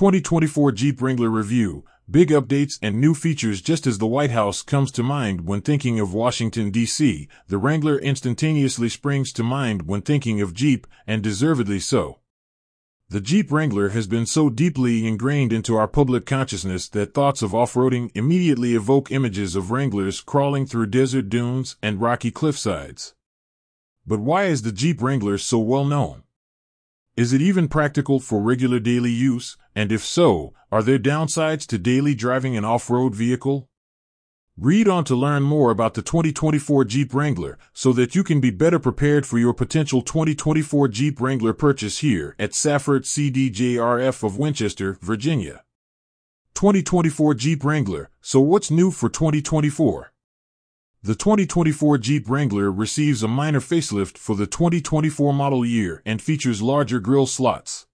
2024 Jeep Wrangler Review Big updates and new features just as the White House comes to mind when thinking of Washington, D.C., the Wrangler instantaneously springs to mind when thinking of Jeep, and deservedly so. The Jeep Wrangler has been so deeply ingrained into our public consciousness that thoughts of off-roading immediately evoke images of Wranglers crawling through desert dunes and rocky cliffsides. But why is the Jeep Wrangler so well known? Is it even practical for regular daily use? And if so, are there downsides to daily driving an off-road vehicle? Read on to learn more about the 2024 Jeep Wrangler so that you can be better prepared for your potential 2024 Jeep Wrangler purchase here at Safford CDJRF of Winchester, Virginia. 2024 Jeep Wrangler. So what's new for 2024? The 2024 Jeep Wrangler receives a minor facelift for the 2024 model year and features larger grille slots.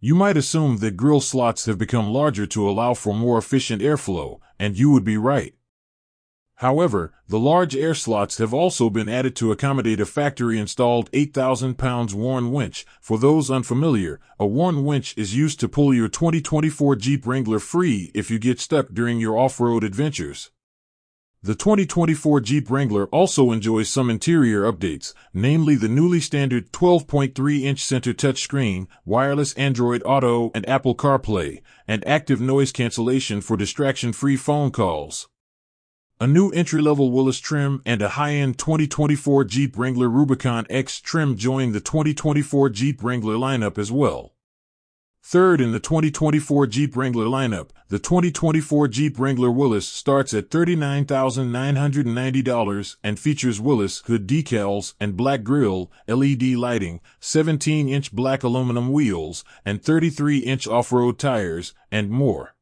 You might assume that grille slots have become larger to allow for more efficient airflow, and you would be right. However, the large air slots have also been added to accommodate a factory installed 8,000 pounds Warn winch. For those unfamiliar, a Warn winch is used to pull your 2024 Jeep Wrangler free if you get stuck during your off-road adventures. The 2024 Jeep Wrangler also enjoys some interior updates, namely the newly standard 12.3-inch center touchscreen, wireless Android Auto and Apple CarPlay, and active noise cancellation for distraction-free phone calls. A new entry-level Willys trim and a high-end 2024 Jeep Wrangler Rubicon X trim join the 2024 Jeep Wrangler lineup as well. Third in the 2024 Jeep Wrangler lineup, the 2024 Jeep Wrangler Willys starts at $39,990 and features Willys hood decals and black grille, LED lighting, 17-inch black aluminum wheels, and 33-inch off-road tires, and more.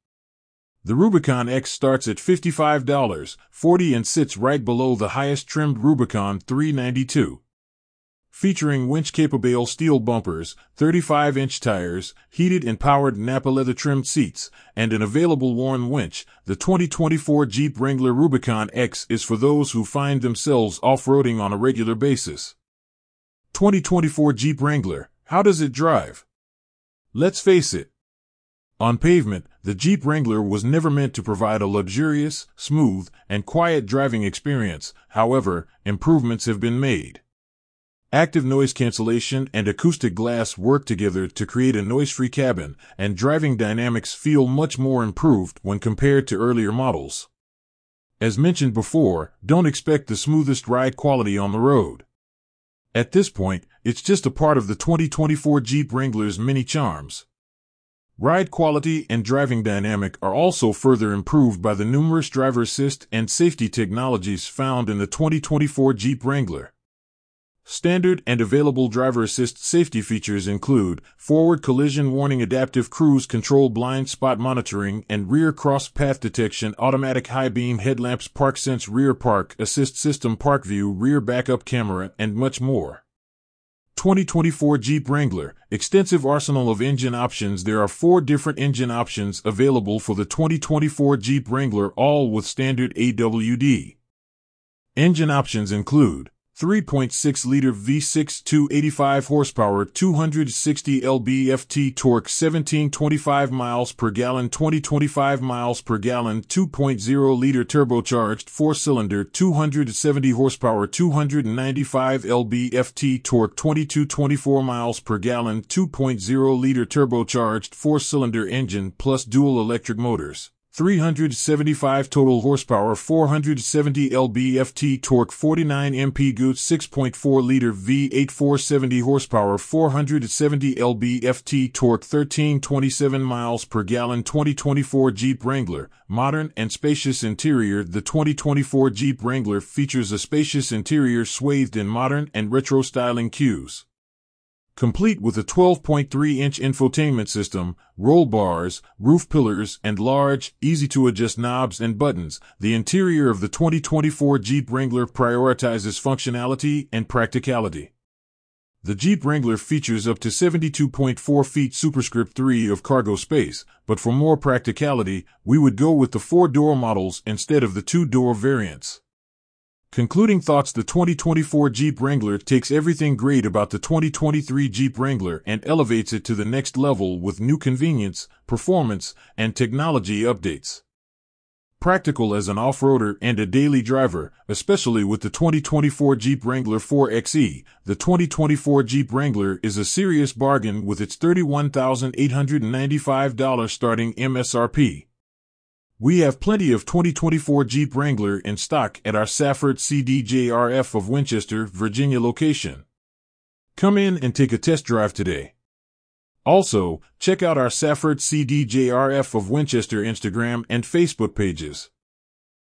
The Rubicon X starts at $55.40 and sits right below the highest trimmed Rubicon 392. Featuring winch-capable steel bumpers, 35-inch tires, heated and powered Napa leather trimmed seats, and an available Warn winch, the 2024 Jeep Wrangler Rubicon X is for those who find themselves off-roading on a regular basis. 2024 Jeep Wrangler, how does it drive? Let's face it, on pavement, the Jeep Wrangler was never meant to provide a luxurious, smooth, and quiet driving experience. However, improvements have been made. Active noise cancellation and acoustic glass work together to create a noise-free cabin, and driving dynamics feel much more improved when compared to earlier models. As mentioned before, don't expect the smoothest ride quality on the road. At this point, it's just a part of the 2024 Jeep Wrangler's many charms. Ride quality and driving dynamic are also further improved by the numerous driver assist and safety technologies found in the 2024 Jeep Wrangler. Standard and available driver assist safety features include forward collision warning adaptive cruise control blind spot monitoring and rear cross path detection automatic high beam headlamps park sense rear park assist system park view rear backup camera and much more. 2024 Jeep Wrangler, extensive arsenal of engine options. There are four different engine options available for the 2024 Jeep Wrangler, all with standard AWD. Engine options include 3.6 liter V6 285 horsepower 260 lb-ft torque 1725 miles per gallon 2025 miles per gallon 2.0 liter turbocharged 4 cylinder 270 horsepower 295 lb-ft torque 2224 miles per gallon 2.0 liter turbocharged 4 cylinder engine plus dual electric motors 375 total horsepower, 470 lb-ft torque, 49 mpg, 6.4 liter V8, 470 horsepower, 470 lb-ft torque, 1327 miles per gallon, 2024 Jeep Wrangler, modern and spacious interior. The 2024 Jeep Wrangler features a spacious interior swathed in modern and retro styling cues complete with a 12.3-inch infotainment system, roll bars, roof pillars, and large, easy-to-adjust knobs and buttons, the interior of the 2024 Jeep Wrangler prioritizes functionality and practicality. The Jeep Wrangler features up to 72.4 feet superscript 3 of cargo space, but for more practicality, we would go with the four-door models instead of the two-door variants. Concluding thoughts The 2024 Jeep Wrangler takes everything great about the 2023 Jeep Wrangler and elevates it to the next level with new convenience, performance, and technology updates. Practical as an off roader and a daily driver, especially with the 2024 Jeep Wrangler 4xe, the 2024 Jeep Wrangler is a serious bargain with its $31,895 starting MSRP. We have plenty of 2024 Jeep Wrangler in stock at our Safford CDJRF of Winchester, Virginia location. Come in and take a test drive today. Also, check out our Safford CDJRF of Winchester Instagram and Facebook pages.